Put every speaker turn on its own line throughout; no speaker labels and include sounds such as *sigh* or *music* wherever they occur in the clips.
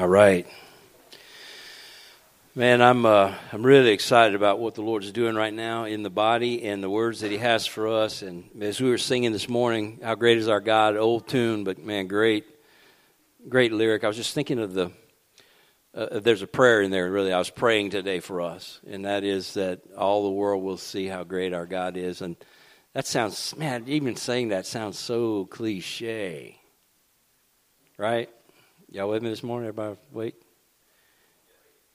All right. Man, I'm uh, I'm really excited about what the Lord's doing right now in the body and the words that He has for us. And as we were singing this morning, "How Great Is Our God," old tune, but man, great, great lyric. I was just thinking of the. Uh, there's a prayer in there. Really, I was praying today for us, and that is that all the world will see how great our God is. And that sounds, man, even saying that sounds so cliche, right? Y'all with me this morning? Everybody, wait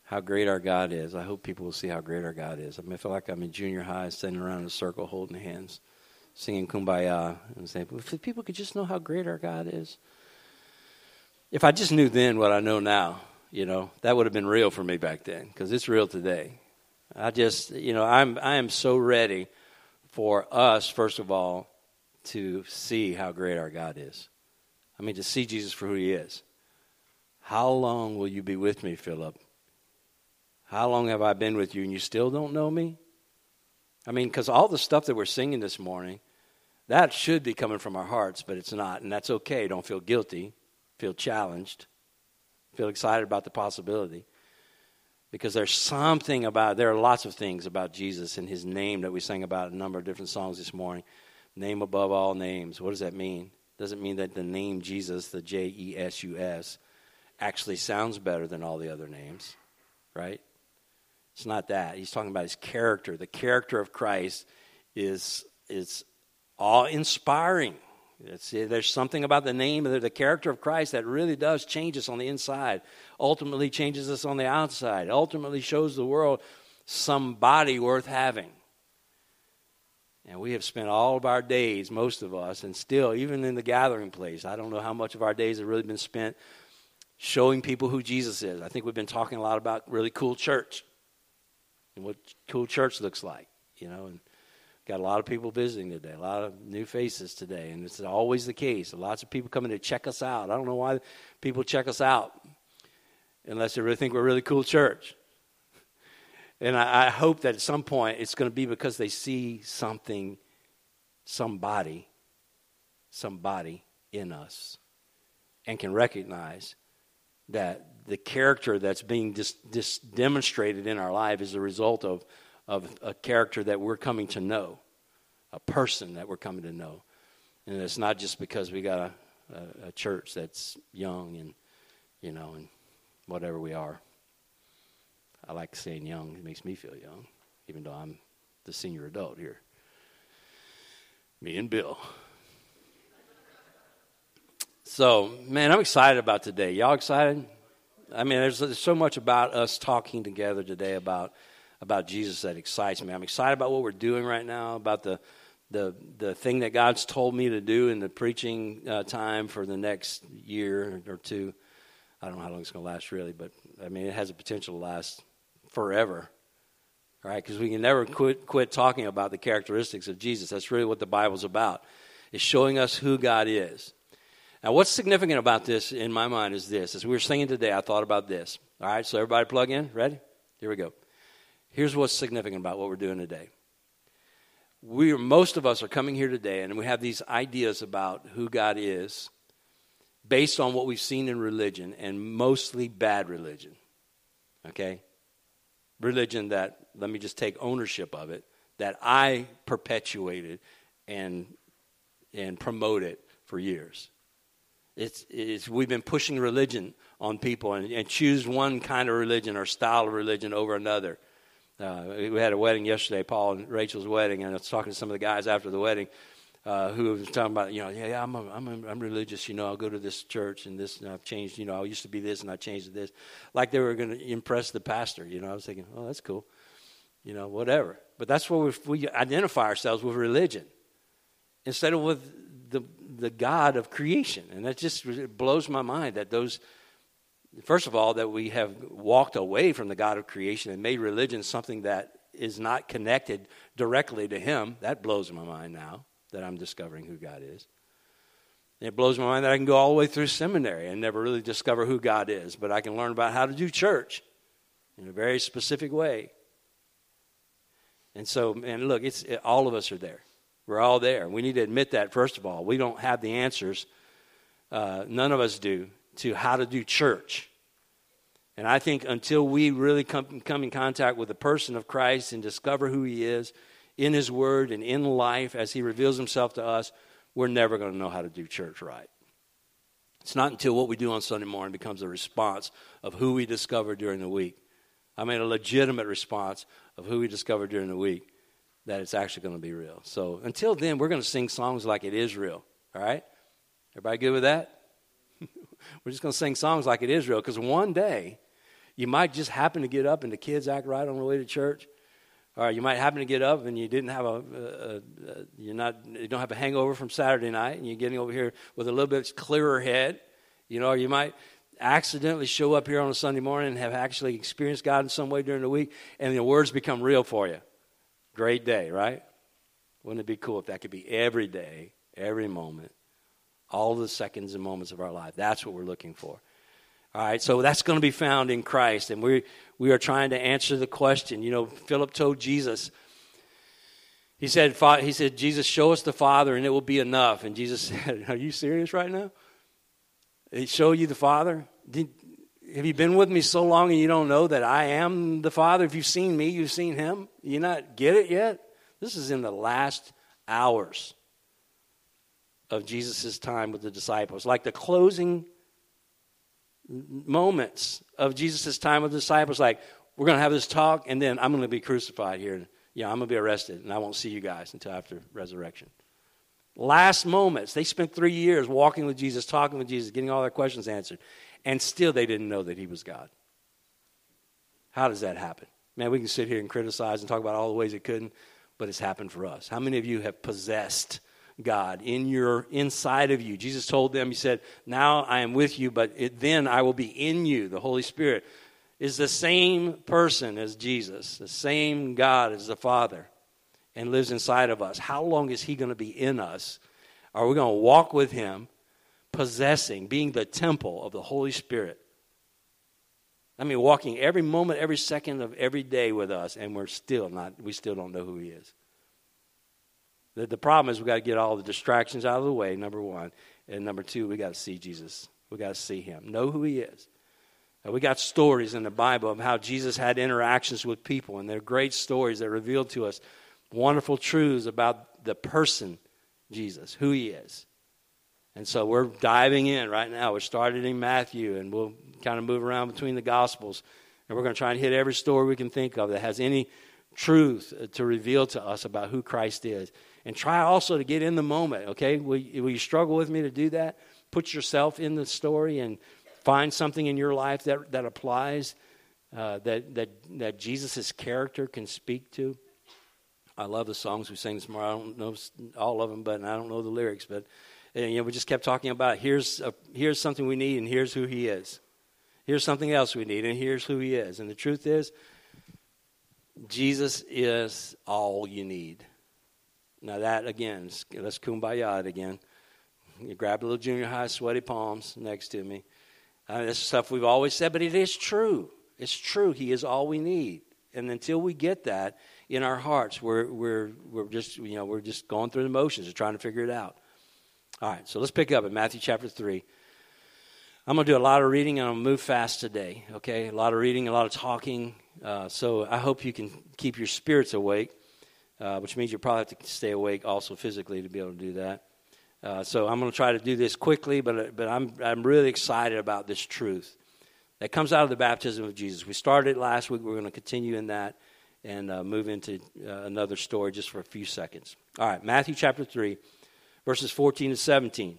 how great our God is. I hope people will see how great our God is. I mean, I feel like I'm in junior high, standing around in a circle, holding hands, singing "Kumbaya," and saying, "If people could just know how great our God is." If I just knew then what I know now, you know, that would have been real for me back then, because it's real today. I just, you know, I'm I am so ready for us, first of all, to see how great our God is. I mean, to see Jesus for who He is. How long will you be with me, Philip? How long have I been with you and you still don't know me? I mean, because all the stuff that we're singing this morning, that should be coming from our hearts, but it's not. And that's okay. Don't feel guilty. Feel challenged. Feel excited about the possibility. Because there's something about, there are lots of things about Jesus and his name that we sang about in a number of different songs this morning. Name above all names. What does that mean? Doesn't mean that the name Jesus, the J E S U S, actually sounds better than all the other names, right? It's not that. He's talking about his character. The character of Christ is, is awe inspiring. there's something about the name of the character of Christ that really does change us on the inside, ultimately changes us on the outside, ultimately shows the world somebody worth having. And we have spent all of our days, most of us, and still, even in the gathering place, I don't know how much of our days have really been spent showing people who Jesus is. I think we've been talking a lot about really cool church and what cool church looks like, you know, and got a lot of people visiting today, a lot of new faces today, and it's always the case. Lots of people coming to check us out. I don't know why people check us out unless they really think we're a really cool church. And I, I hope that at some point it's going to be because they see something, somebody, somebody in us, and can recognize that the character that's being just, just demonstrated in our life is a result of, of a character that we're coming to know, a person that we're coming to know. And it's not just because we got a, a, a church that's young and, you know, and whatever we are. I like saying young, it makes me feel young, even though I'm the senior adult here. Me and Bill. So, man, I'm excited about today. Y'all excited? I mean, there's, there's so much about us talking together today about about Jesus that excites me. I'm excited about what we're doing right now, about the the the thing that God's told me to do in the preaching uh, time for the next year or two. I don't know how long it's going to last, really, but I mean, it has a potential to last forever, right? Because we can never quit quit talking about the characteristics of Jesus. That's really what the Bible's about. It's showing us who God is. Now, what's significant about this in my mind is this. As we were singing today, I thought about this. All right, so everybody plug in. Ready? Here we go. Here's what's significant about what we're doing today. We are, most of us are coming here today, and we have these ideas about who God is based on what we've seen in religion, and mostly bad religion. Okay? Religion that, let me just take ownership of it, that I perpetuated and, and promoted for years. It's, it's, we've been pushing religion on people and, and, choose one kind of religion or style of religion over another. Uh, we had a wedding yesterday, Paul and Rachel's wedding, and I was talking to some of the guys after the wedding uh, who was talking about, you know, yeah, yeah I'm, a, I'm, a, I'm religious, you know, I'll go to this church and this, and I've changed, you know, I used to be this and I changed to this. Like they were going to impress the pastor, you know. I was thinking, oh, that's cool, you know, whatever. But that's where we identify ourselves with religion instead of with the, God of creation. And that just blows my mind that those, first of all, that we have walked away from the God of creation and made religion something that is not connected directly to Him. That blows my mind now that I'm discovering who God is. It blows my mind that I can go all the way through seminary and never really discover who God is, but I can learn about how to do church in a very specific way. And so, and look, it's it, all of us are there. We're all there. We need to admit that, first of all. We don't have the answers, uh, none of us do, to how to do church. And I think until we really come, come in contact with the person of Christ and discover who he is in his word and in life as he reveals himself to us, we're never going to know how to do church right. It's not until what we do on Sunday morning becomes a response of who we discover during the week. I mean, a legitimate response of who we discover during the week that it's actually going to be real. So until then, we're going to sing songs like it is real. All right? Everybody good with that? *laughs* we're just going to sing songs like it is real because one day you might just happen to get up and the kids act right on the way to church. Or you might happen to get up and you didn't have a, a, a, you're not you don't have a hangover from Saturday night and you're getting over here with a little bit clearer head. You know, or you might accidentally show up here on a Sunday morning and have actually experienced God in some way during the week and the words become real for you. Great day, right? Wouldn't it be cool if that could be every day, every moment, all the seconds and moments of our life? That's what we're looking for. All right, so that's going to be found in Christ, and we we are trying to answer the question. You know, Philip told Jesus. He said, he said, Jesus, show us the Father, and it will be enough. And Jesus *laughs* said, Are you serious right now? He show you the Father? Have you been with me so long and you don't know that I am the Father? If you've seen me, you've seen Him. You not get it yet? This is in the last hours of Jesus' time with the disciples, like the closing moments of Jesus' time with the disciples, like, we're going to have this talk, and then I'm going to be crucified here. Yeah, I'm going to be arrested, and I won't see you guys until after resurrection. Last moments. They spent three years walking with Jesus, talking with Jesus, getting all their questions answered, and still they didn't know that he was God. How does that happen? Man, we can sit here and criticize and talk about all the ways it couldn't, but it's happened for us. How many of you have possessed God in your inside of you. Jesus told them, He said, Now I am with you, but it, then I will be in you. The Holy Spirit is the same person as Jesus, the same God as the Father, and lives inside of us. How long is He going to be in us? Are we going to walk with Him, possessing, being the temple of the Holy Spirit? I mean, walking every moment, every second of every day with us, and we're still not, we still don't know who He is. The, the problem is we got to get all the distractions out of the way, number one. And number two, we got to see Jesus. We got to see him, know who he is. Uh, we got stories in the Bible of how Jesus had interactions with people, and they're great stories that reveal to us wonderful truths about the person Jesus, who he is. And so we're diving in right now. We started in Matthew, and we'll kind of move around between the Gospels. And we're going to try and hit every story we can think of that has any truth to reveal to us about who Christ is. And try also to get in the moment, okay? Will, will you struggle with me to do that? Put yourself in the story and find something in your life that, that applies, uh, that, that, that Jesus' character can speak to. I love the songs we sing this morning. I don't know all of them, but I don't know the lyrics. But and, you know, we just kept talking about here's a, here's something we need, and here's who He is. Here's something else we need, and here's who He is. And the truth is, Jesus is all you need. Now, that again, let's kumbaya it again. You grab a little junior high sweaty palms next to me. Uh, this is stuff we've always said, but it is true. It's true. He is all we need. And until we get that in our hearts, we're, we're, we're, just, you know, we're just going through the motions of trying to figure it out. All right, so let's pick up in Matthew chapter 3. I'm going to do a lot of reading and I'm going to move fast today, okay? A lot of reading, a lot of talking. Uh, so I hope you can keep your spirits awake uh, which means you probably have to stay awake also physically to be able to do that. Uh, so I'm going to try to do this quickly, but, but I'm, I'm really excited about this truth that comes out of the baptism of Jesus. We started last week. We're going to continue in that and uh, move into uh, another story just for a few seconds. All right, Matthew chapter 3, verses 14 to 17.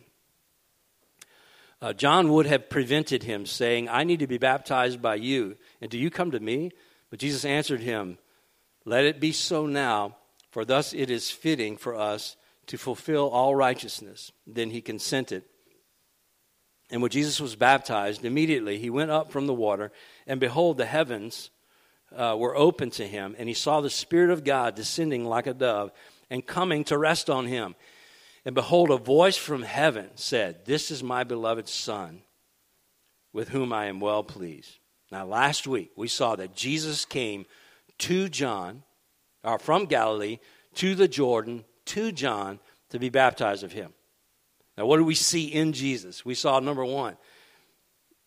Uh, John would have prevented him, saying, I need to be baptized by you, and do you come to me? But Jesus answered him, Let it be so now for thus it is fitting for us to fulfill all righteousness. Then he consented. And when Jesus was baptized, immediately he went up from the water, and behold, the heavens uh, were open to him, and he saw the Spirit of God descending like a dove and coming to rest on him. And behold, a voice from heaven said, This is my beloved Son, with whom I am well pleased. Now, last week we saw that Jesus came to John uh, from Galilee to the Jordan to John to be baptized of him. Now, what do we see in Jesus? We saw number one,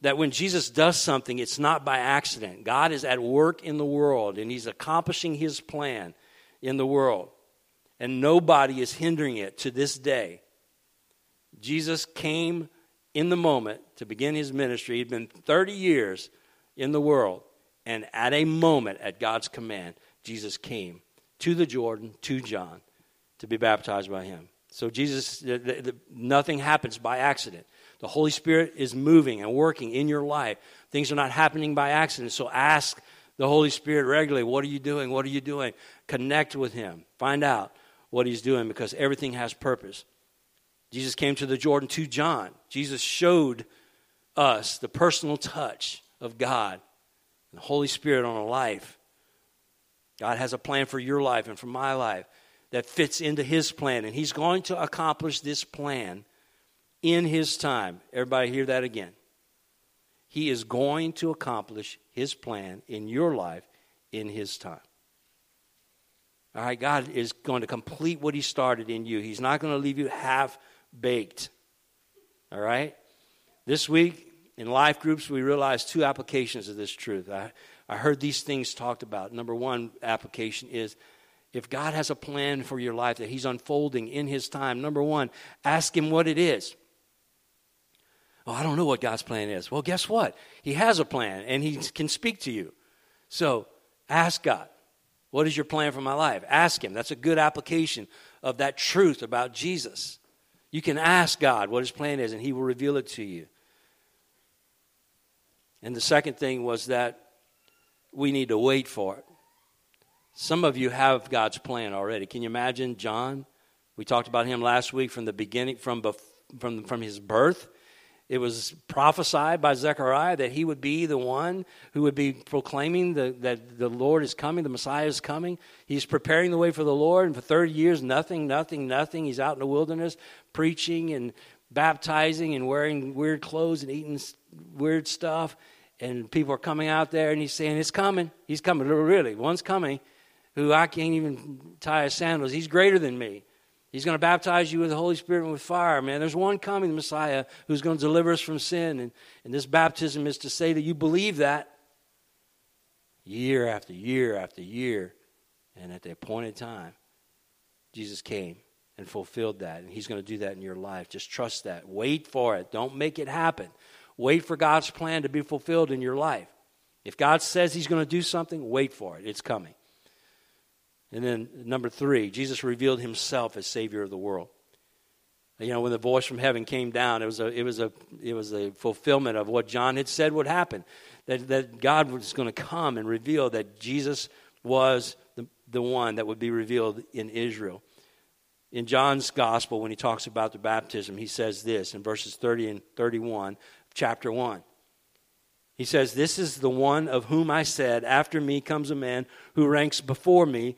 that when Jesus does something, it's not by accident. God is at work in the world and He's accomplishing His plan in the world. And nobody is hindering it to this day. Jesus came in the moment to begin His ministry. He'd been 30 years in the world. And at a moment, at God's command, Jesus came to the Jordan, to John, to be baptized by him. So Jesus, the, the, nothing happens by accident. The Holy Spirit is moving and working in your life. Things are not happening by accident. So ask the Holy Spirit regularly, what are you doing? What are you doing? Connect with him. Find out what he's doing because everything has purpose. Jesus came to the Jordan to John. Jesus showed us the personal touch of God, and the Holy Spirit on a life. God has a plan for your life and for my life that fits into his plan, and he's going to accomplish this plan in his time. Everybody hear that again. He is going to accomplish his plan in your life in his time. All right, God is going to complete what he started in you. He's not going to leave you half baked. All right? This week in life groups, we realized two applications of this truth. I, I heard these things talked about. Number one application is if God has a plan for your life that He's unfolding in His time, number one, ask Him what it is. Oh, I don't know what God's plan is. Well, guess what? He has a plan and He can speak to you. So ask God, what is your plan for my life? Ask Him. That's a good application of that truth about Jesus. You can ask God what His plan is and He will reveal it to you. And the second thing was that we need to wait for it. Some of you have God's plan already. Can you imagine John? We talked about him last week from the beginning, from, from, from his birth. It was prophesied by Zechariah that he would be the one who would be proclaiming the, that the Lord is coming, the Messiah is coming. He's preparing the way for the Lord, and for 30 years, nothing, nothing, nothing. He's out in the wilderness preaching and baptizing and wearing weird clothes and eating weird stuff. And people are coming out there, and he's saying, It's coming. He's coming. Really, one's coming who I can't even tie his sandals. He's greater than me. He's going to baptize you with the Holy Spirit and with fire, man. There's one coming, the Messiah, who's going to deliver us from sin. And, and this baptism is to say that you believe that year after year after year. And at the appointed time, Jesus came and fulfilled that. And he's going to do that in your life. Just trust that. Wait for it. Don't make it happen. Wait for God's plan to be fulfilled in your life. If God says he's going to do something, wait for it. It's coming. And then number three, Jesus revealed himself as Savior of the world. You know, when the voice from heaven came down, it was a, it was a, it was a fulfillment of what John had said would happen. That, that God was going to come and reveal that Jesus was the, the one that would be revealed in Israel. In John's gospel, when he talks about the baptism, he says this in verses 30 and 31 chapter 1. He says, This is the one of whom I said, After me comes a man who ranks before me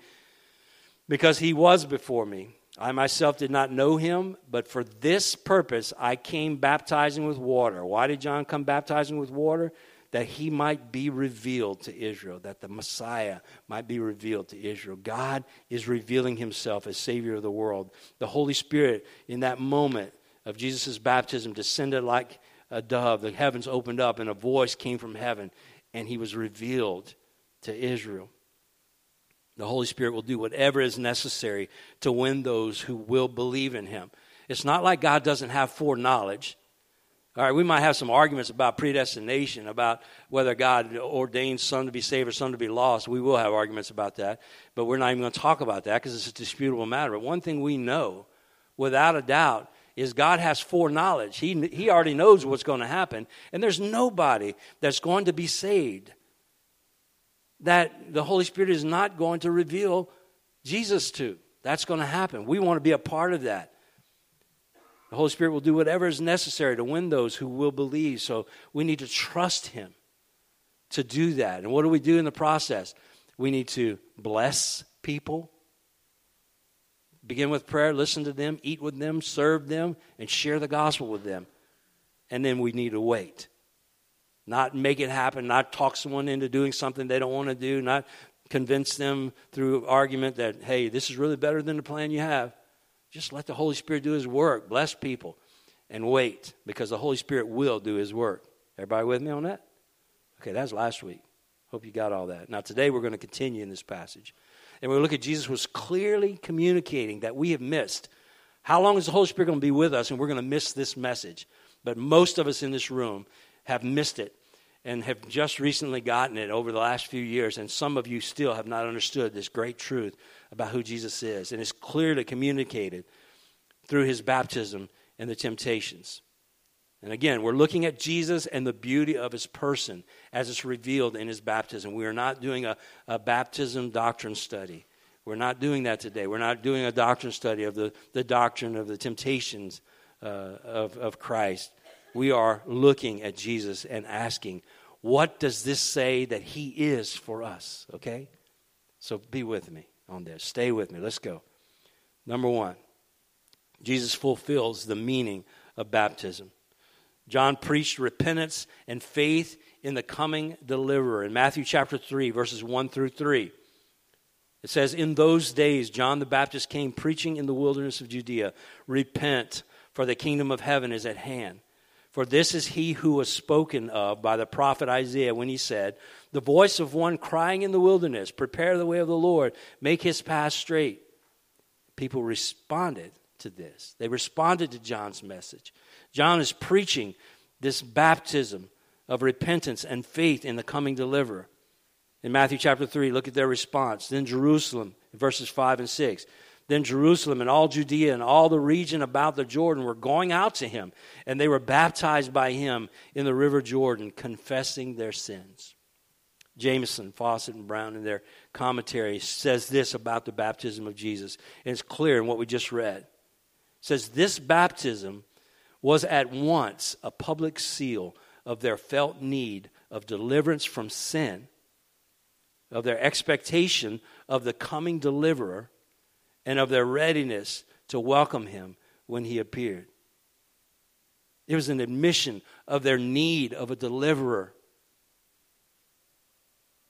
because he was before me. I myself did not know him, but for this purpose I came baptizing with water. Why did John come baptizing with water? That he might be revealed to Israel, that the Messiah might be revealed to Israel. God is revealing himself as Savior of the world. The Holy Spirit, in that moment of Jesus' baptism, descended like a dove. The heavens opened up, and a voice came from heaven, and he was revealed to Israel. The Holy Spirit will do whatever is necessary to win those who will believe in Him. It's not like God doesn't have foreknowledge. All right, we might have some arguments about predestination, about whether God ordains some to be saved or some to be lost. We will have arguments about that, but we're not even going to talk about that because it's a disputable matter. But one thing we know, without a doubt, is God has foreknowledge. He, he already knows what's going to happen, and there's nobody that's going to be saved that the Holy Spirit is not going to reveal Jesus to. That's going to happen. We want to be a part of that. The Holy Spirit will do whatever is necessary to win those who will believe. So we need to trust Him to do that. And what do we do in the process? We need to bless people. Begin with prayer, listen to them, eat with them, serve them, and share the gospel with them. And then we need to wait not make it happen, not talk someone into doing something they don't want to do, not convince them through argument that, hey, this is really better than the plan you have. Just let the Holy Spirit do His work. Bless people and wait because the Holy Spirit will do His work. Everybody with me on that? Okay, that's last week. Hope you got all that. Now, today we're going to continue in this passage. And we look at Jesus was clearly communicating that we have missed. How long is the Holy Spirit going to be with us and we're going to miss this message? But most of us in this room have missed it and have just recently gotten it over the last few years. And some of you still have not understood this great truth about who Jesus is. And it's clearly communicated through his baptism and the temptations. And again, we're looking at Jesus and the beauty of his person as it's revealed in his baptism. We are not doing a, a baptism doctrine study. We're not doing that today. We're not doing a doctrine study of the, the doctrine of the temptations uh, of, of Christ. We are looking at Jesus and asking, what does this say that he is for us? Okay? So be with me on this. Stay with me. Let's go. Number one, Jesus fulfills the meaning of baptism. John preached repentance and faith in the coming deliverer. In Matthew chapter 3, verses 1 through 3, it says, In those days, John the Baptist came preaching in the wilderness of Judea Repent, for the kingdom of heaven is at hand. For this is he who was spoken of by the prophet Isaiah when he said, The voice of one crying in the wilderness, Prepare the way of the Lord, make his path straight. People responded to this. They responded to John's message. John is preaching this baptism of repentance and faith in the coming deliverer. In Matthew chapter 3, look at their response. Then Jerusalem, verses 5 and 6. Then Jerusalem and all Judea and all the region about the Jordan were going out to him, and they were baptized by him in the river Jordan, confessing their sins. Jamieson, Fausset, and Brown, in their commentary, says this about the baptism of Jesus. And it's clear in what we just read. It says, This baptism was at once a public seal of their felt need of deliverance from sin, of their expectation of the coming deliverer, and of their readiness to welcome him when he appeared. It was an admission of their need of a deliverer.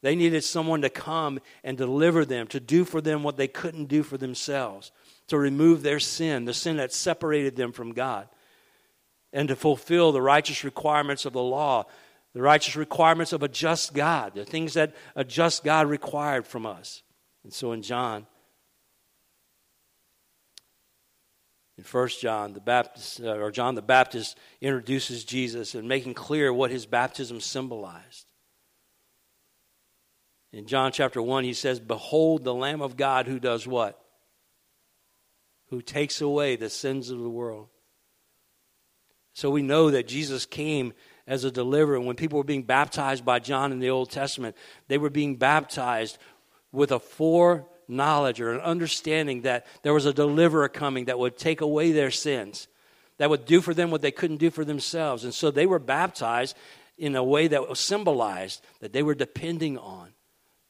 They needed someone to come and deliver them, to do for them what they couldn't do for themselves, to remove their sin, the sin that separated them from God and to fulfill the righteous requirements of the law, the righteous requirements of a just God, the things that a just God required from us. And so in John, in First John, the Baptist uh, or John the Baptist introduces Jesus and making clear what his baptism symbolized. In John chapter 1, he says, Behold the Lamb of God who does what? Who takes away the sins of the world. So we know that Jesus came as a deliverer. When people were being baptized by John in the Old Testament, they were being baptized with a foreknowledge or an understanding that there was a deliverer coming that would take away their sins, that would do for them what they couldn't do for themselves. And so they were baptized in a way that was symbolized that they were depending on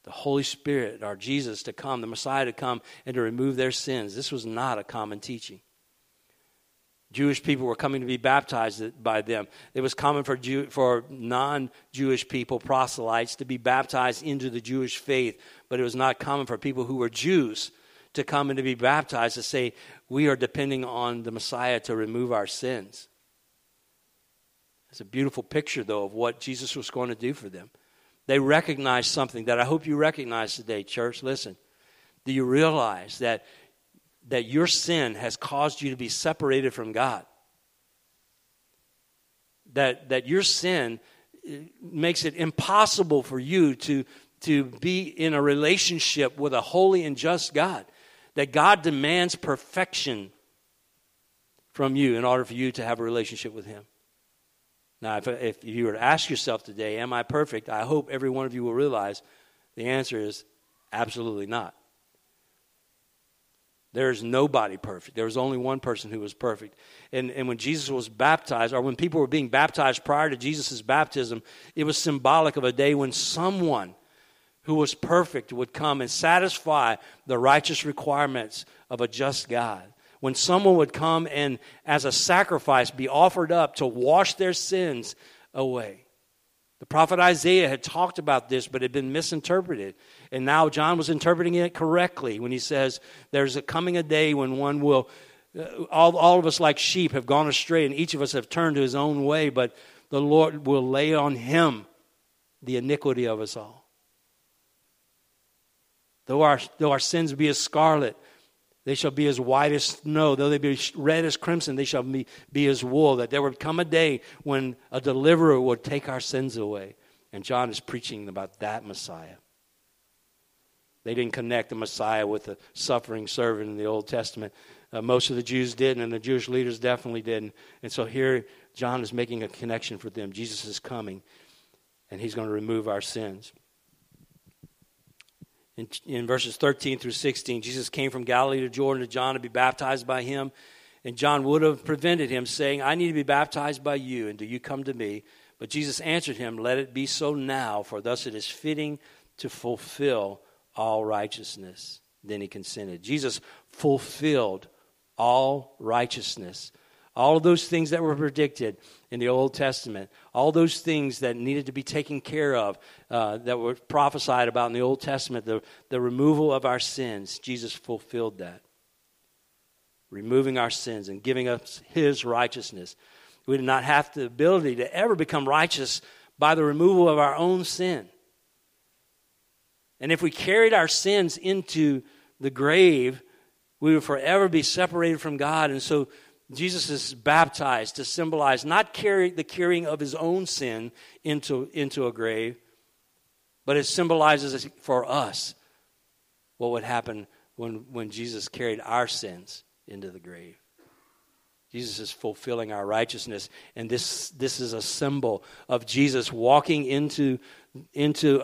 the Holy Spirit, our Jesus, to come, the Messiah to come and to remove their sins. This was not a common teaching. Jewish people were coming to be baptized by them. It was common for, Jew, for non Jewish people, proselytes, to be baptized into the Jewish faith, but it was not common for people who were Jews to come and to be baptized to say, We are depending on the Messiah to remove our sins. It's a beautiful picture, though, of what Jesus was going to do for them. They recognized something that I hope you recognize today, church. Listen, do you realize that that your sin has caused you to be separated from God. That, that your sin uh, makes it impossible for you to, to be in a relationship with a holy and just God. That God demands perfection from you in order for you to have a relationship with Him. Now, if, if you were to ask yourself today, Am I perfect? I hope every one of you will realize the answer is absolutely not. There's nobody perfect. There was only one person who was perfect. And, and when Jesus was baptized, or when people were being baptized prior to Jesus' baptism, it was symbolic of a day when someone who was perfect would come and satisfy the righteous requirements of a just God. When someone would come and, as a sacrifice, be offered up to wash their sins away. The prophet Isaiah had talked about this, but it had been misinterpreted. And now John was interpreting it correctly when he says, There's a coming a day when one will, uh, all, all of us like sheep have gone astray, and each of us have turned to his own way, but the Lord will lay on him the iniquity of us all. Though our, though our sins be as scarlet, they shall be as white as snow. Though they be red as crimson, they shall be, be as wool. That there would come a day when a deliverer would take our sins away. And John is preaching about that Messiah. They didn't connect the Messiah with the suffering servant in the Old Testament. Uh, most of the Jews didn't, and the Jewish leaders definitely didn't. And so here, John is making a connection for them. Jesus is coming, and he's going to remove our sins. In, in verses 13 through 16, Jesus came from Galilee to Jordan to John to be baptized by him. And John would have prevented him, saying, I need to be baptized by you, and do you come to me? But Jesus answered him, Let it be so now, for thus it is fitting to fulfill all righteousness. Then he consented. Jesus fulfilled all righteousness. All of those things that were predicted in the Old Testament, all those things that needed to be taken care of, uh, that were prophesied about in the Old Testament, the, the removal of our sins, Jesus fulfilled that. Removing our sins and giving us his righteousness. We did not have the ability to ever become righteous by the removal of our own sin. And if we carried our sins into the grave, we would forever be separated from God. And so Jesus is baptized to symbolize not carry, the carrying of his own sin into, into a grave, but it symbolizes for us what would happen when, when Jesus carried our sins into the grave. Jesus is fulfilling our righteousness. And this, this is a symbol of Jesus walking into, into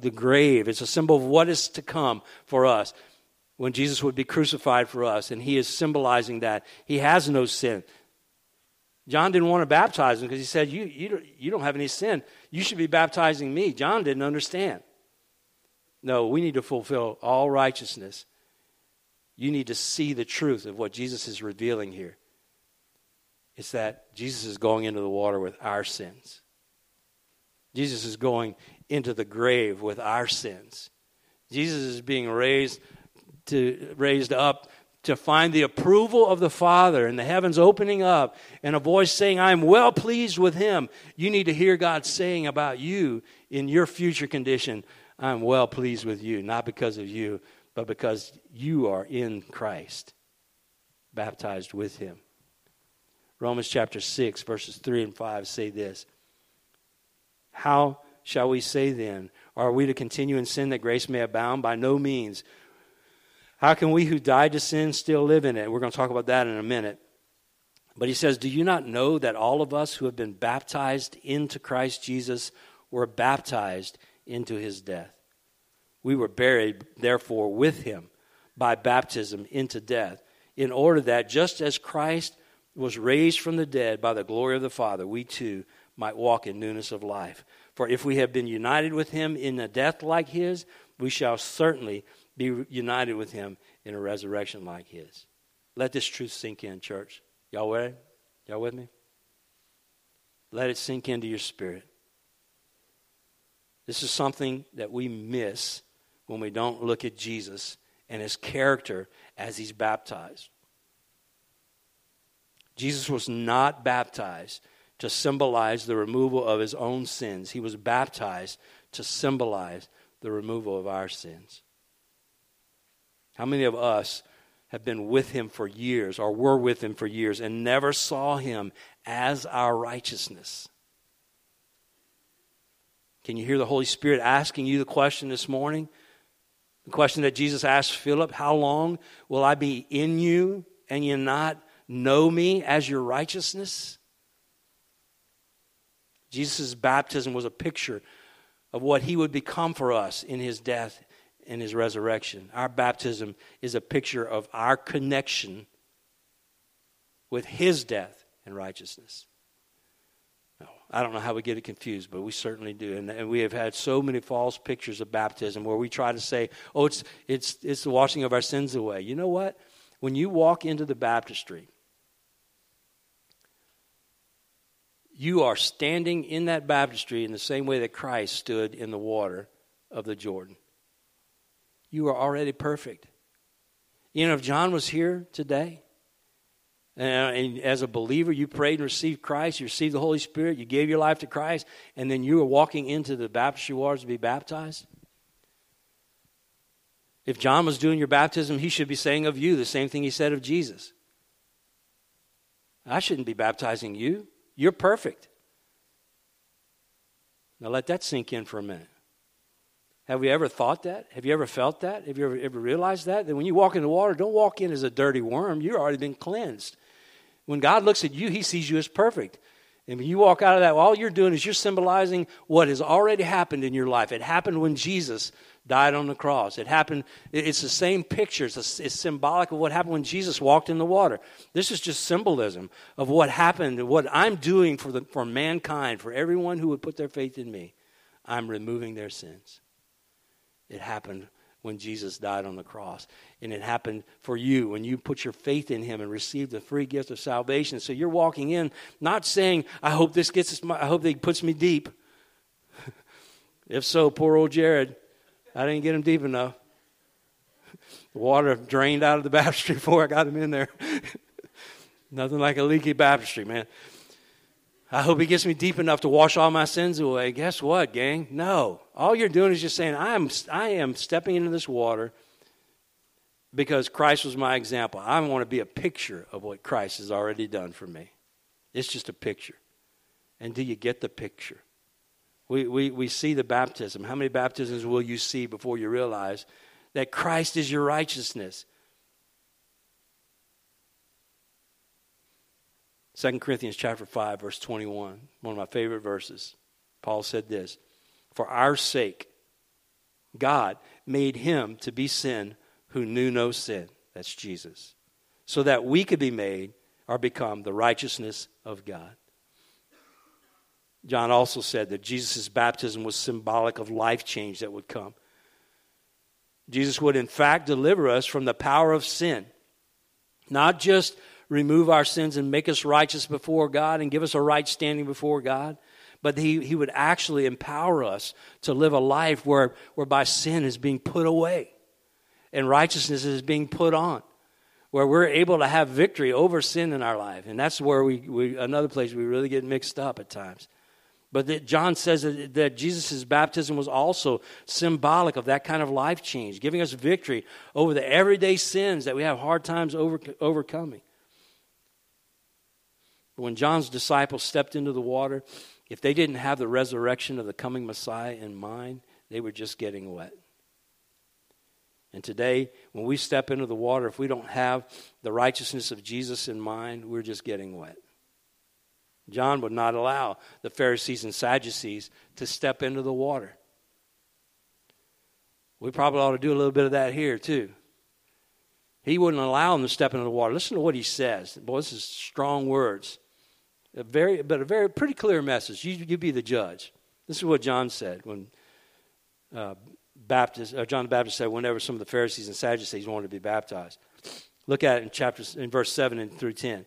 the grave. It's a symbol of what is to come for us when Jesus would be crucified for us. And he is symbolizing that. He has no sin. John didn't want to baptize him because he said, you, you, you don't have any sin. You should be baptizing me. John didn't understand. No, we need to fulfill all righteousness. You need to see the truth of what Jesus is revealing here. It's that Jesus is going into the water with our sins. Jesus is going into the grave with our sins. Jesus is being raised to raised up to find the approval of the Father and the heavens opening up and a voice saying, I am well pleased with him. You need to hear God saying about you in your future condition, I'm well pleased with you, not because of you, but because you are in Christ, baptized with him. Romans chapter 6, verses 3 and 5 say this How shall we say then? Are we to continue in sin that grace may abound? By no means. How can we who died to sin still live in it? We're going to talk about that in a minute. But he says, Do you not know that all of us who have been baptized into Christ Jesus were baptized into his death? We were buried, therefore, with him by baptism into death, in order that just as Christ was raised from the dead by the glory of the Father, we too might walk in newness of life. For if we have been united with him in a death like his, we shall certainly be united with him in a resurrection like his. Let this truth sink in, church. Y'all ready? Y'all with me? Let it sink into your spirit. This is something that we miss when we don't look at Jesus and his character as he's baptized. Jesus was not baptized to symbolize the removal of his own sins. He was baptized to symbolize the removal of our sins. How many of us have been with him for years or were with him for years and never saw him as our righteousness? Can you hear the Holy Spirit asking you the question this morning? The question that Jesus asked Philip How long will I be in you and you not know me as your righteousness? Jesus' baptism was a picture of what he would become for us in his death and his resurrection. Our baptism is a picture of our connection with his death and righteousness. I don't know how we get it confused, but we certainly do. And, and, we have had so many false pictures of baptism where we try to say, oh, it's, it's, it's the washing of our sins away. You know what? When you walk into the baptistry, you are standing in that baptistry in the same way that Christ stood in the water of the Jordan. You are already perfect. You know, if John was here today And, and, as a believer, you prayed and received Christ, you received the Holy Spirit, you gave your life to Christ, and then you were walking into the baptistry waters to be baptized? If John was doing your baptism, he should be saying of you the same thing he said of Jesus. I shouldn't be baptizing you. You're perfect. Now let that sink in for a minute. Have we ever thought that? Have you ever felt that? Have you ever, ever realized that? That when you walk in the water, don't walk in as a dirty worm. You've already been cleansed. When God looks at you, he sees you as perfect. And when you walk out of that, all you're doing is you're symbolizing what has already happened in your life. It happened when Jesus died on the cross. It happened, it's the same picture. It's, a, it's symbolic of what happened when Jesus walked in the water. This is just symbolism of what happened, what I'm doing for, the, for mankind, for everyone who would put their faith in me. I'm removing their sins. It happened when Jesus died on the cross. And it happened for you when you put your faith in him and received the free gift of salvation. So you're walking in not saying, I hope this gets I hope he puts me deep. *laughs* if so, poor old Jared. I didn't get him deep enough. The water drained out of the *laughs* baptistry before I got him in there. *laughs* Nothing like a leaky baptistry, man. I hope he gets me deep enough to wash all my sins away. Guess what, gang? No. All you're doing is just saying, I am, I am stepping into this water because Christ was my example. I want to be a picture of what Christ has already done for me. It's just a picture. And do you get the picture? We, we, we see the baptism. How many baptisms will you see before you realize that Christ is your righteousness? 2 Corinthians chapter 5 verse 21, one of my favorite verses. Paul said this, "For our sake God made him to be sin who knew no sin." That's Jesus. So that we could be made or become the righteousness of God. John also said that Jesus' baptism was symbolic of life change that would come. Jesus would, in fact, deliver us from the power of sin. Not just remove our sins and make us righteous before God and give us a right standing before God, but he, he would actually empower us to live a life where, whereby sin is being put away and righteousness is being put on where we're able to have victory over sin in our life. And that's where we, we another place we really get mixed up at times. But John says that, Jesus' baptism was also symbolic of that kind of life change, giving us victory over the everyday sins that we have hard times over, overcoming. When John's disciples stepped into the water, if they didn't have the resurrection of the coming Messiah in mind, they were just getting wet. And today, when we step into the water, if we don't have the righteousness of Jesus in mind, we're just getting wet. John would not allow the Pharisees and Sadducees to step into the water. We probably ought to do a little bit of that here, too. He wouldn't allow them to step into the water. Listen to what he says. Boy, this is strong words. A very, but a very pretty clear message. You, you be the judge. This is what John said when uh, Baptist, uh, John the Baptist said whenever some of the Pharisees and Sadducees wanted to be baptized. Look at it in chapters in verse seven and through ten.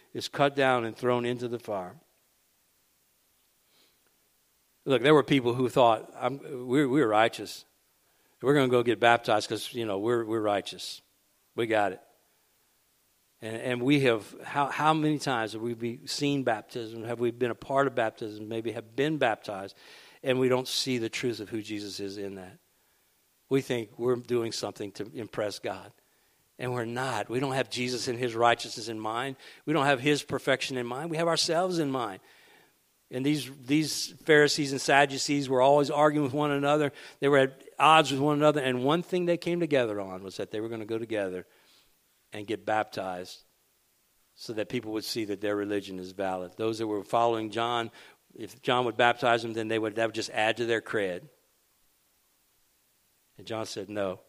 is cut down and thrown into the fire. Look, there were people who thought, we're, we're righteous. We're going to go get baptized because, you know, we're, we're righteous. We got it. And, and we have, how, how many times have we seen baptism? Have we been a part of baptism? Maybe have been baptized, and we don't see the truth of who Jesus is in that. We think we're doing something to impress God. And we're not. We don't have Jesus and his righteousness in mind. We don't have his perfection in mind. We have ourselves in mind. And these, these Pharisees and Sadducees were always arguing with one another. They were at odds with one another. And one thing they came together on was that they were going to go together and get baptized so that people would see that their religion is valid. Those that were following John, if John would baptize them, then they would, that would just add to their cred. And John said, no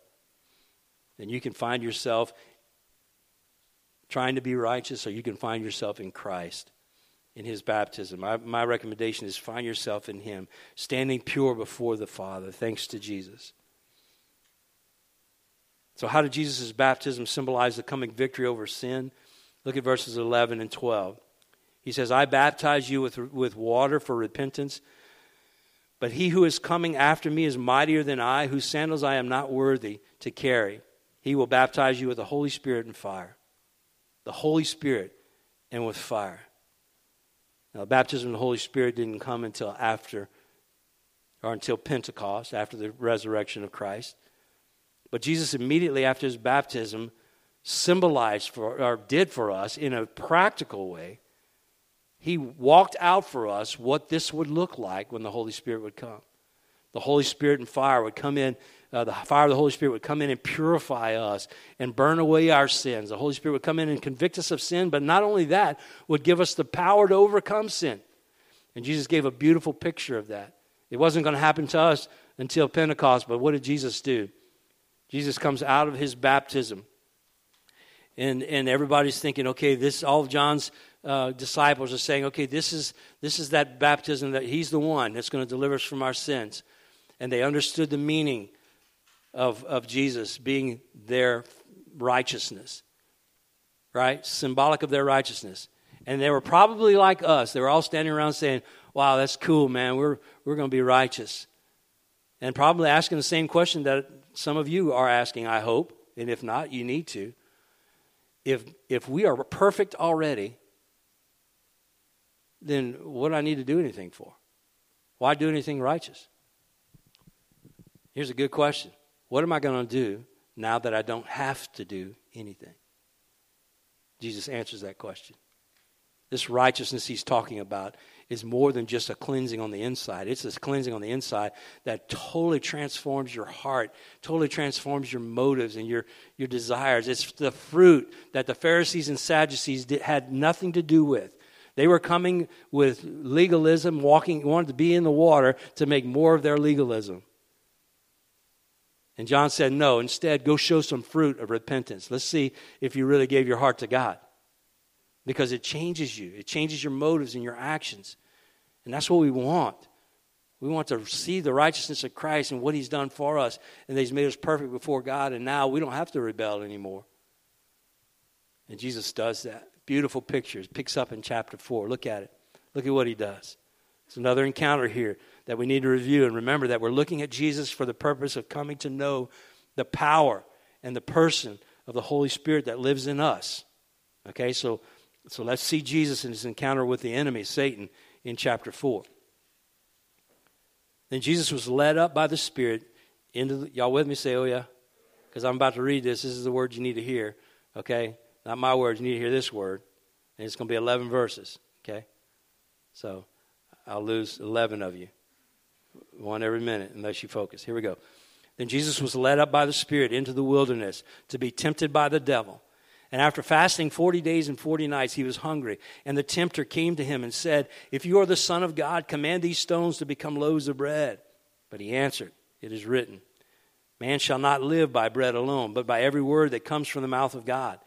then you can find yourself trying to be righteous or you can find yourself in Christ. in his baptism. My, my recommendation is find yourself in him, standing pure before the Father, thanks to Jesus. So, how did Jesus' baptism symbolize the coming victory over sin? Look at verses 11 and 12. He says, I baptize you with, with water for repentance, but he who is coming after me is mightier than I, whose sandals I am not worthy to carry. He will baptize you with the Holy Spirit and fire. The Holy Spirit and with fire. Now, the baptism of the Holy Spirit didn't come until after, or until Pentecost, after the resurrection of Christ. But Jesus, immediately after his baptism, symbolized for, or did for us in a practical way. He walked out for us what this would look like when the Holy Spirit would come. The Holy Spirit and fire would come in uh, the fire of the Holy Spirit would come in and purify us and burn away our sins. The Holy Spirit would come in and convict us of sin, but not only that, would give us the power to overcome sin. And Jesus gave a beautiful picture of that. It wasn't going to happen to us until Pentecost, but what did Jesus do? Jesus comes out of his baptism. And, and everybody's thinking, okay, this all of John's uh, disciples are saying, okay, this is, this is that baptism that he's the one that's going to deliver us from our sins. And they understood the meaning of, of Jesus being their righteousness, right? Symbolic of their righteousness. And they were probably like us. They were all standing around saying, Wow, that's cool, man. We're, we're going to be righteous. And probably asking the same question that some of you are asking, I hope. And if not, you need to. If, if we are perfect already, then what do I need to do anything for? Why do anything righteous? Here's a good question what am I going to do now that I don't have to do anything? Jesus answers that question. This righteousness he's talking about is more than just a cleansing on the inside. It's this cleansing on the inside that totally transforms your heart, totally transforms your motives and your, your desires. It's the fruit that the Pharisees and Sadducees did, had nothing to do with. They were coming with legalism, walking, wanted to be in the water to make more of their legalism. And John said, No, instead, go show some fruit of repentance. Let's see if you really gave your heart to God. Because it changes you, it changes your motives and your actions. And that's what we want. We want to see the righteousness of Christ and what He's done for us, and that He's made us perfect before God, and now we don't have to rebel anymore. And Jesus does that. Beautiful pictures. Picks up in chapter 4. Look at it. Look at what He does. It's another encounter here that we need to review and remember that we're looking at Jesus for the purpose of coming to know the power and the person of the Holy Spirit that lives in us. Okay, so so let's see Jesus in his encounter with the enemy, Satan, in chapter 4. Then Jesus was led up by the Spirit into the, y'all with me? Say, oh yeah. Because I'm about to read this. This is the word you need to hear. Okay? Not my words. You need to hear this word. And it's going to be 11 verses. Okay? So I'll lose 11 of you one every minute unless you focus. Here we go. Then Jesus was led up by the Spirit into the wilderness to be tempted by the devil. And after fasting 40 days and 40 nights, he was hungry. And the tempter came to him and said, If you are the Son of God, command these stones to become loaves of bread. But he answered, It is written, Man shall not live by bread alone, but by every word that comes from the mouth of God.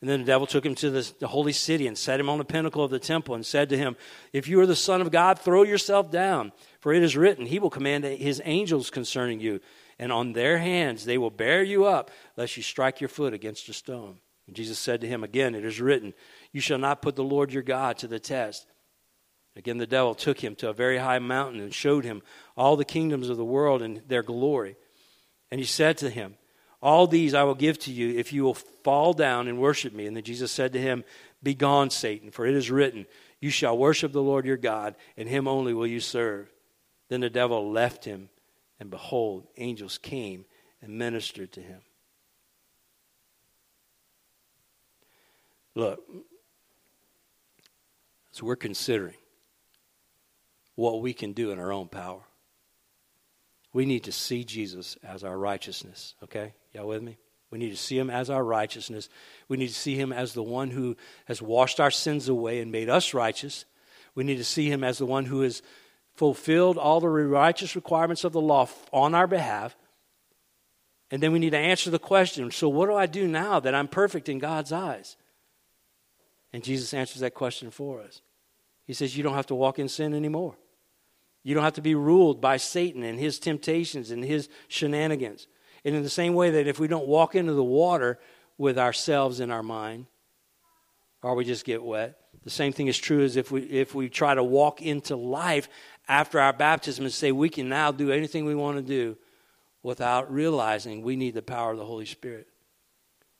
And then the devil took him to the, the, holy city and set him on the pinnacle of the temple and said to him, If you are the Son of God, throw yourself down. For it is written, He will command His angels concerning you, and on their hands they will bear you up, lest you strike your foot against a stone. And Jesus said to him again, It is written, You shall not put the Lord your God to the test. Again, the devil took him to a very high mountain and showed him all the kingdoms of the world and their glory. And he said to him, All these I will give to you if you will fall down and worship me. And then Jesus said to him, Begone, Satan, for it is written, You shall worship the Lord your God, and him only will you serve. Then the devil left him, and behold, angels came and ministered to him. Look, so we're considering what we can do in our own power. We need to see Jesus as our righteousness, okay? Y'all with me? We need to see him as our righteousness. We need to see him as the one who has washed our sins away and made us righteous. We need to see him as the one who has fulfilled all the righteous requirements of the law on our behalf. And then we need to answer the question so, what do I do now that I'm perfect in God's eyes? And Jesus answers that question for us. He says you don't have to walk in sin anymore. You don't have to be ruled by Satan and his temptations and his shenanigans. And in the same way that if we don't walk into the water with ourselves in our mind, or we just get wet, the same thing is true as if we if we try to walk into life after our baptism and say we can now do anything we want to do without realizing we need the power of the Holy Spirit.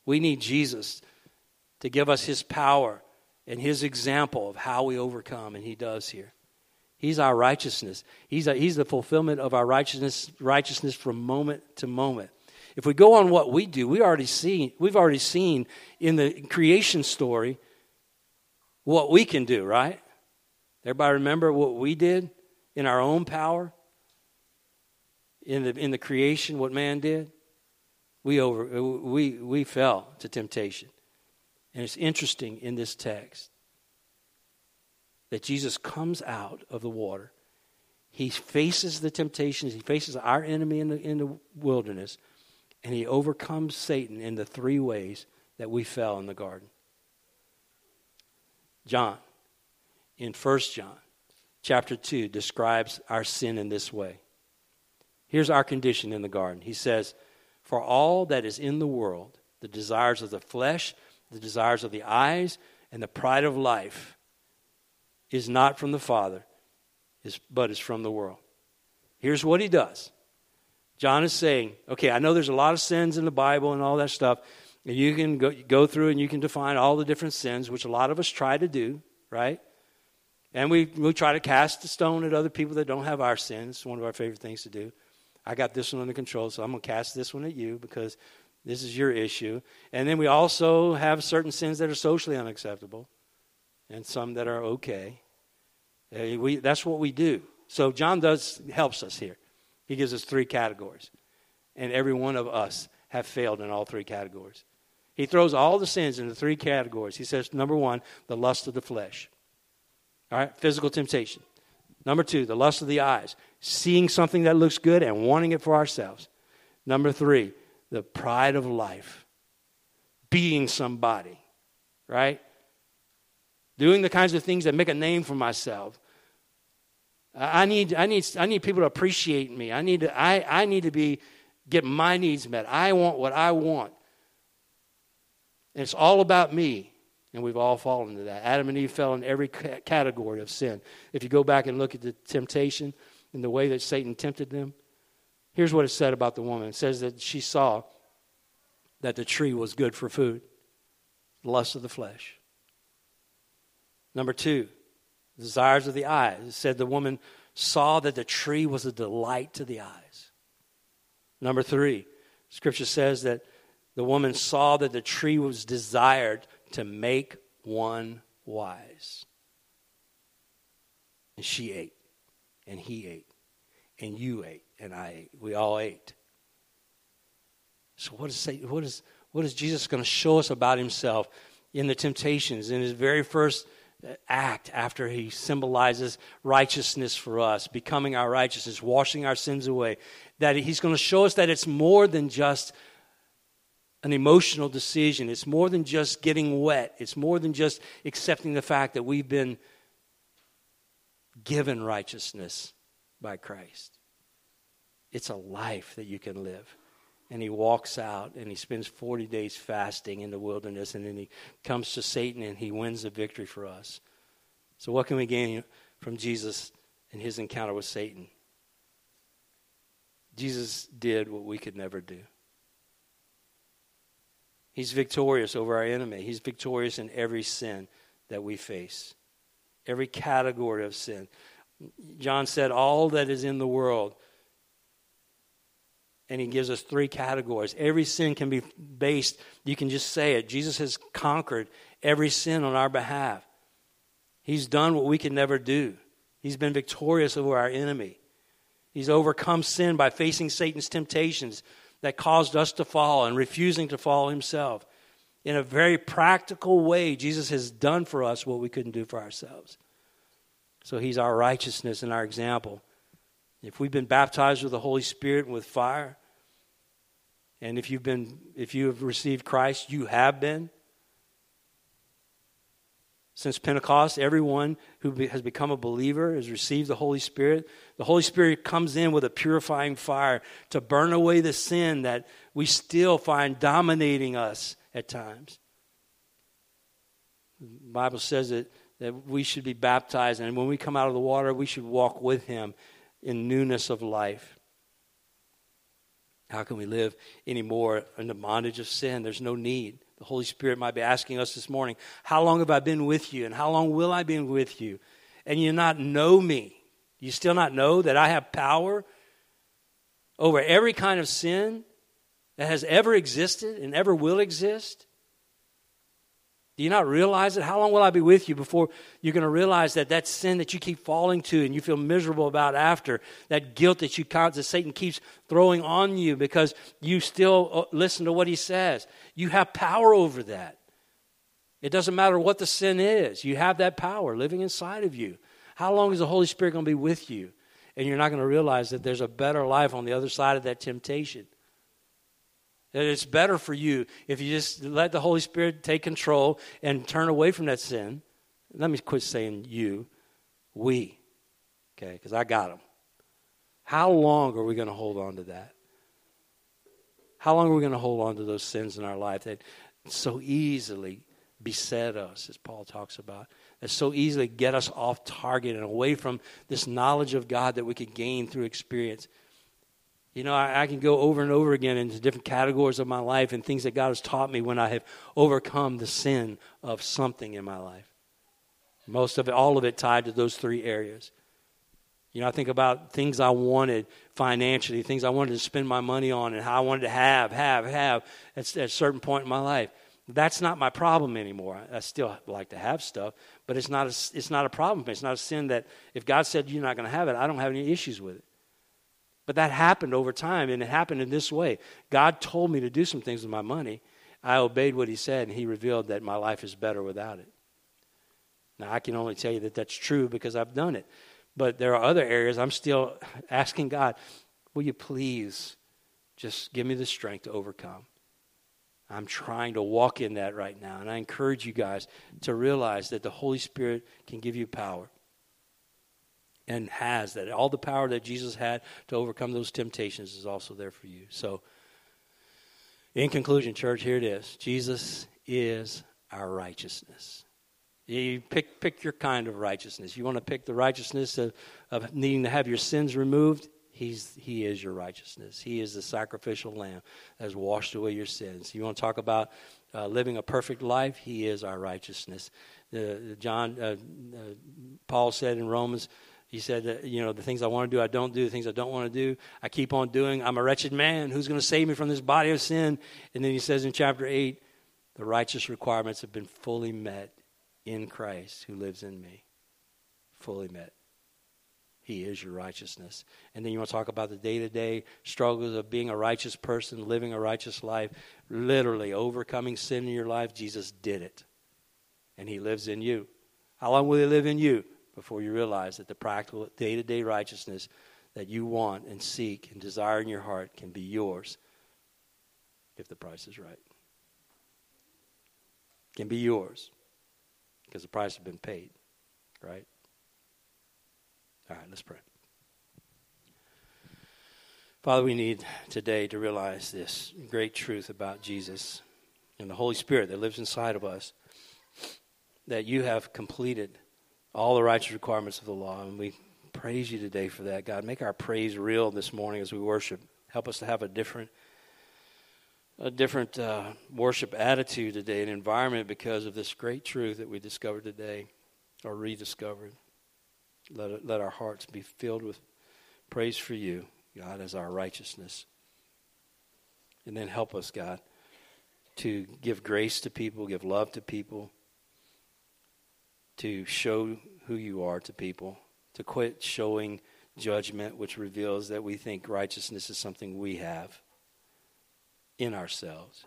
We need Jesus to give us his power and his example of how we overcome, and he does here. He's our righteousness. He's, a, he's the fulfillment of our righteousness, righteousness from moment to moment. If we go on what we do, we already see, we've already seen in the creation story what we can do, right? Everybody remember what we did in our own power? In the, in the creation, what man did? We, over, we, we fell to temptation. And it's interesting in this text that Jesus comes out of the water. He faces the temptations, he faces our enemy in the, in the wilderness, and he overcomes Satan in the three ways that we fell in the garden. John, in 1 John chapter 2, describes our sin in this way. Here's our condition in the garden. He says, For all that is in the world, the desires of the flesh, the desires of the eyes, and the pride of life, is not from the Father, but is from the world. Here's what he does. John is saying, okay, I know there's a lot of sins in the Bible and all that stuff. And you can go, go through and you can define all the different sins, which a lot of us try to do, right? And we, we try to cast a stone at other people that don't have our sins. One of our favorite things to do. I got this one under control, so I'm going to cast this one at you because this is your issue. And then we also have certain sins that are socially unacceptable and some that are okay. We, that's what we do. So John does helps us here. He gives us three categories. And every one of us have failed in all three categories. He throws all the sins into three categories. He says, number one, the lust of the flesh. All right, physical temptation. Number two, the lust of the eyes, seeing something that looks good and wanting it for ourselves. Number three, the pride of life, being somebody, right? Doing the kinds of things that make a name for myself. I need, I need, I need people to appreciate me. I need to, I, I need to be, get my needs met. I want what I want. And it's all about me. And we've all fallen into that. Adam and Eve fell in every category of sin. If you go back and look at the temptation and the way that Satan tempted them, here's what it said about the woman it says that she saw that the tree was good for food, lust of the flesh. Number two, desires of the eyes. It said the woman saw that the tree was a delight to the eyes. Number three, scripture says that the woman saw that the tree was desired to make one wise. And she ate, and he ate, and you ate, and I ate. We all ate. So, what is, what is, what is Jesus going to show us about himself in the temptations? In his very first act after he symbolizes righteousness for us, becoming our righteousness, washing our sins away, that he's going to show us that it's more than just an emotional decision. It's more than just getting wet. It's more than just accepting the fact that we've been given righteousness by Christ. It's a life that you can live. And he walks out and he spends 40 days fasting in the wilderness, and then he comes to Satan and he wins the victory for us. So, what can we gain from Jesus and his encounter with Satan? Jesus did what we could never do. He's victorious over our enemy. He's victorious in every sin that we face, every category of sin. John said, All that is in the world. And he gives us three categories. Every sin can be based, you can just say it. Jesus has conquered every sin on our behalf. He's done what we can never do. He's been victorious over our enemy. He's overcome sin by facing Satan's temptations that caused us to fall and refusing to fall himself. In a very practical way, Jesus has done for us what we couldn't do for ourselves. So he's our righteousness and our example. If we've been baptized with the Holy Spirit and with fire, and if you've been if you have received Christ, you have been. Since Pentecost, everyone who has become a believer has received the Holy Spirit. The Holy Spirit comes in with a purifying fire to burn away the sin that we still find dominating us at times. The Bible says that, that we should be baptized, and when we come out of the water, we should walk with Him in newness of life. How can we live anymore in the bondage of sin? There's no need. The Holy Spirit might be asking us this morning, How long have I been with you? And how long will I be with you? And you not know me. You still not know that I have power over every kind of sin that has ever existed and ever will exist? Do you not realize it? How long will I be with you before you're going to realize that that sin that you keep falling to and you feel miserable about after, that guilt that you that Satan keeps throwing on you because you still uh, listen to what he says. You have power over that. It doesn't matter what the sin is. You have that power living inside of you. How long is the Holy Spirit going to be with you? And you're not going to realize that there's a better life on the other side of that temptation. That it's better for you if you just let the Holy Spirit take control and turn away from that sin. Let me quit saying you, we, okay, because I got them. How long are we going to hold on to that? How long are we going to hold on to those sins in our life that so easily beset us, as Paul talks about, that so easily get us off target and away from this knowledge of God that we could gain through experience? You know, I, I, can go over and over again into different categories of my life and things that God has taught me when I have overcome the sin of something in my life. Most of it, all of it tied to those three areas. You know, I think about things I wanted financially, things I wanted to spend my money on, and how I wanted to have, have, have at, at a certain point in my life. That's not my problem anymore. I still like to have stuff, but it's not a, it's not a problem. It's not a sin that if God said you're not going to have it, I don't have any issues with it. But that happened over time, and it happened in this way. God told me to do some things with my money. I obeyed what He said, and He revealed that my life is better without it. Now, I can only tell you that that's true because I've done it. But there are other areas I'm still *laughs* asking God, will you please just give me the strength to overcome? I'm trying to walk in that right now. And I encourage you guys to realize that the Holy Spirit can give you power and has that. All the power that Jesus had to overcome those temptations is also there for you. So, in conclusion, church, here it is Jesus is our righteousness. You pick, pick your kind of righteousness. You want to pick the righteousness of, of needing to have your sins removed? He's, he is your righteousness. He is the sacrificial lamb that has washed away your sins. You want to talk about uh, living a perfect life? He is our righteousness. Uh, John, uh, uh Paul said in Romans he said, that, you know, the things I want to do, I don't do. The things I don't want to do, I keep on doing. I'm a wretched man. Who's going to save me from this body of sin? And then he says in chapter 8, the righteous requirements have been fully met in Christ who lives in me. Fully met. He is your righteousness. And then you want to talk about the day to day struggles of being a righteous person, living a righteous life, literally overcoming sin in your life. Jesus did it. And he lives in you. How long will he live in you? Before you realize that the practical day to day righteousness that you want and seek and desire in your heart can be yours if the price is right. Can be yours because the price has been paid, right? All right, let's pray. Father, we need today to realize this great truth about Jesus and the Holy Spirit that lives inside of us that you have completed all the righteous requirements of the law. And we praise you today for that, God. Make our praise real this morning as we worship. Help us to have a different a different uh, worship attitude today, an environment because of this great truth that we discovered today or rediscovered. Let, it, let our hearts be filled with praise for you, God, as our righteousness. And then help us, God, to give grace to people, give love to people, to show who you are to people, to quit showing judgment, which reveals that we think righteousness is something we have in ourselves,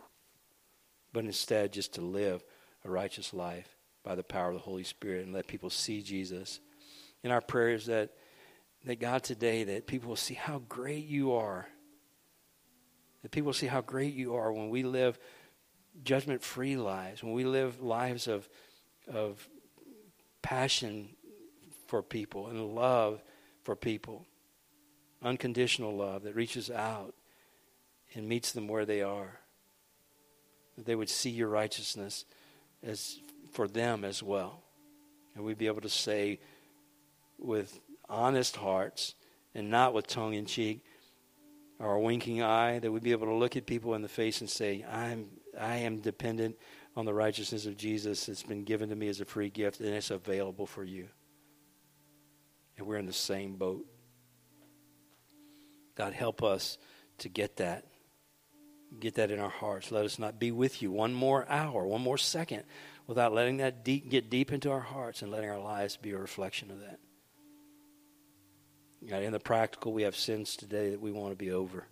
but instead just to live a righteous life by the power of the Holy Spirit and let people see Jesus. In our prayers that that God today that people will see how great you are. That people will see how great you are when we live judgment free lives, when we live lives of of passion for people and love for people. Unconditional love that reaches out and meets them where they are. That they would see your righteousness as for them as well. And we'd be able to say with honest hearts and not with tongue in cheek or a winking eye, that we'd be able to look at people in the face and say, I'm, I am dependent on the righteousness of Jesus. It's been given to me as a free gift, and it's available for you. And we're in the same boat. God, help us to get that. Get that in our hearts. Let us not be with you one more hour, one more second, without letting that deep, get deep into our hearts and letting our lives be a reflection of that. God, in the practical, we have sins today that we want to be over.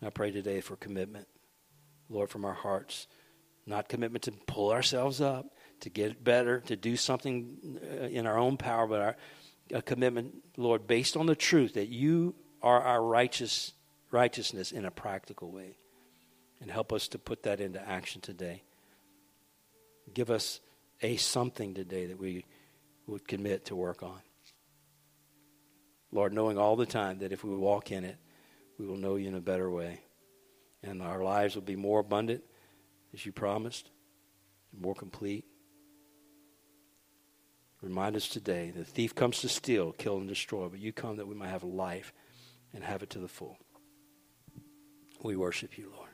I pray today for commitment, Lord, from our hearts. Not commitment to pull ourselves up, to get better, to do something uh, in our own power, but our, a commitment, Lord, based on the truth that you are our righteous righteousness in a practical way. And help us to put that into action today. Give us a something today that we would commit to work on. Lord, knowing all the time that if we walk in it, we will know you in a better way. And our lives will be more abundant, as you promised, more complete. Remind us today the thief comes to steal, kill, and destroy, but you come that we might have life and have it to the full. We worship you, Lord.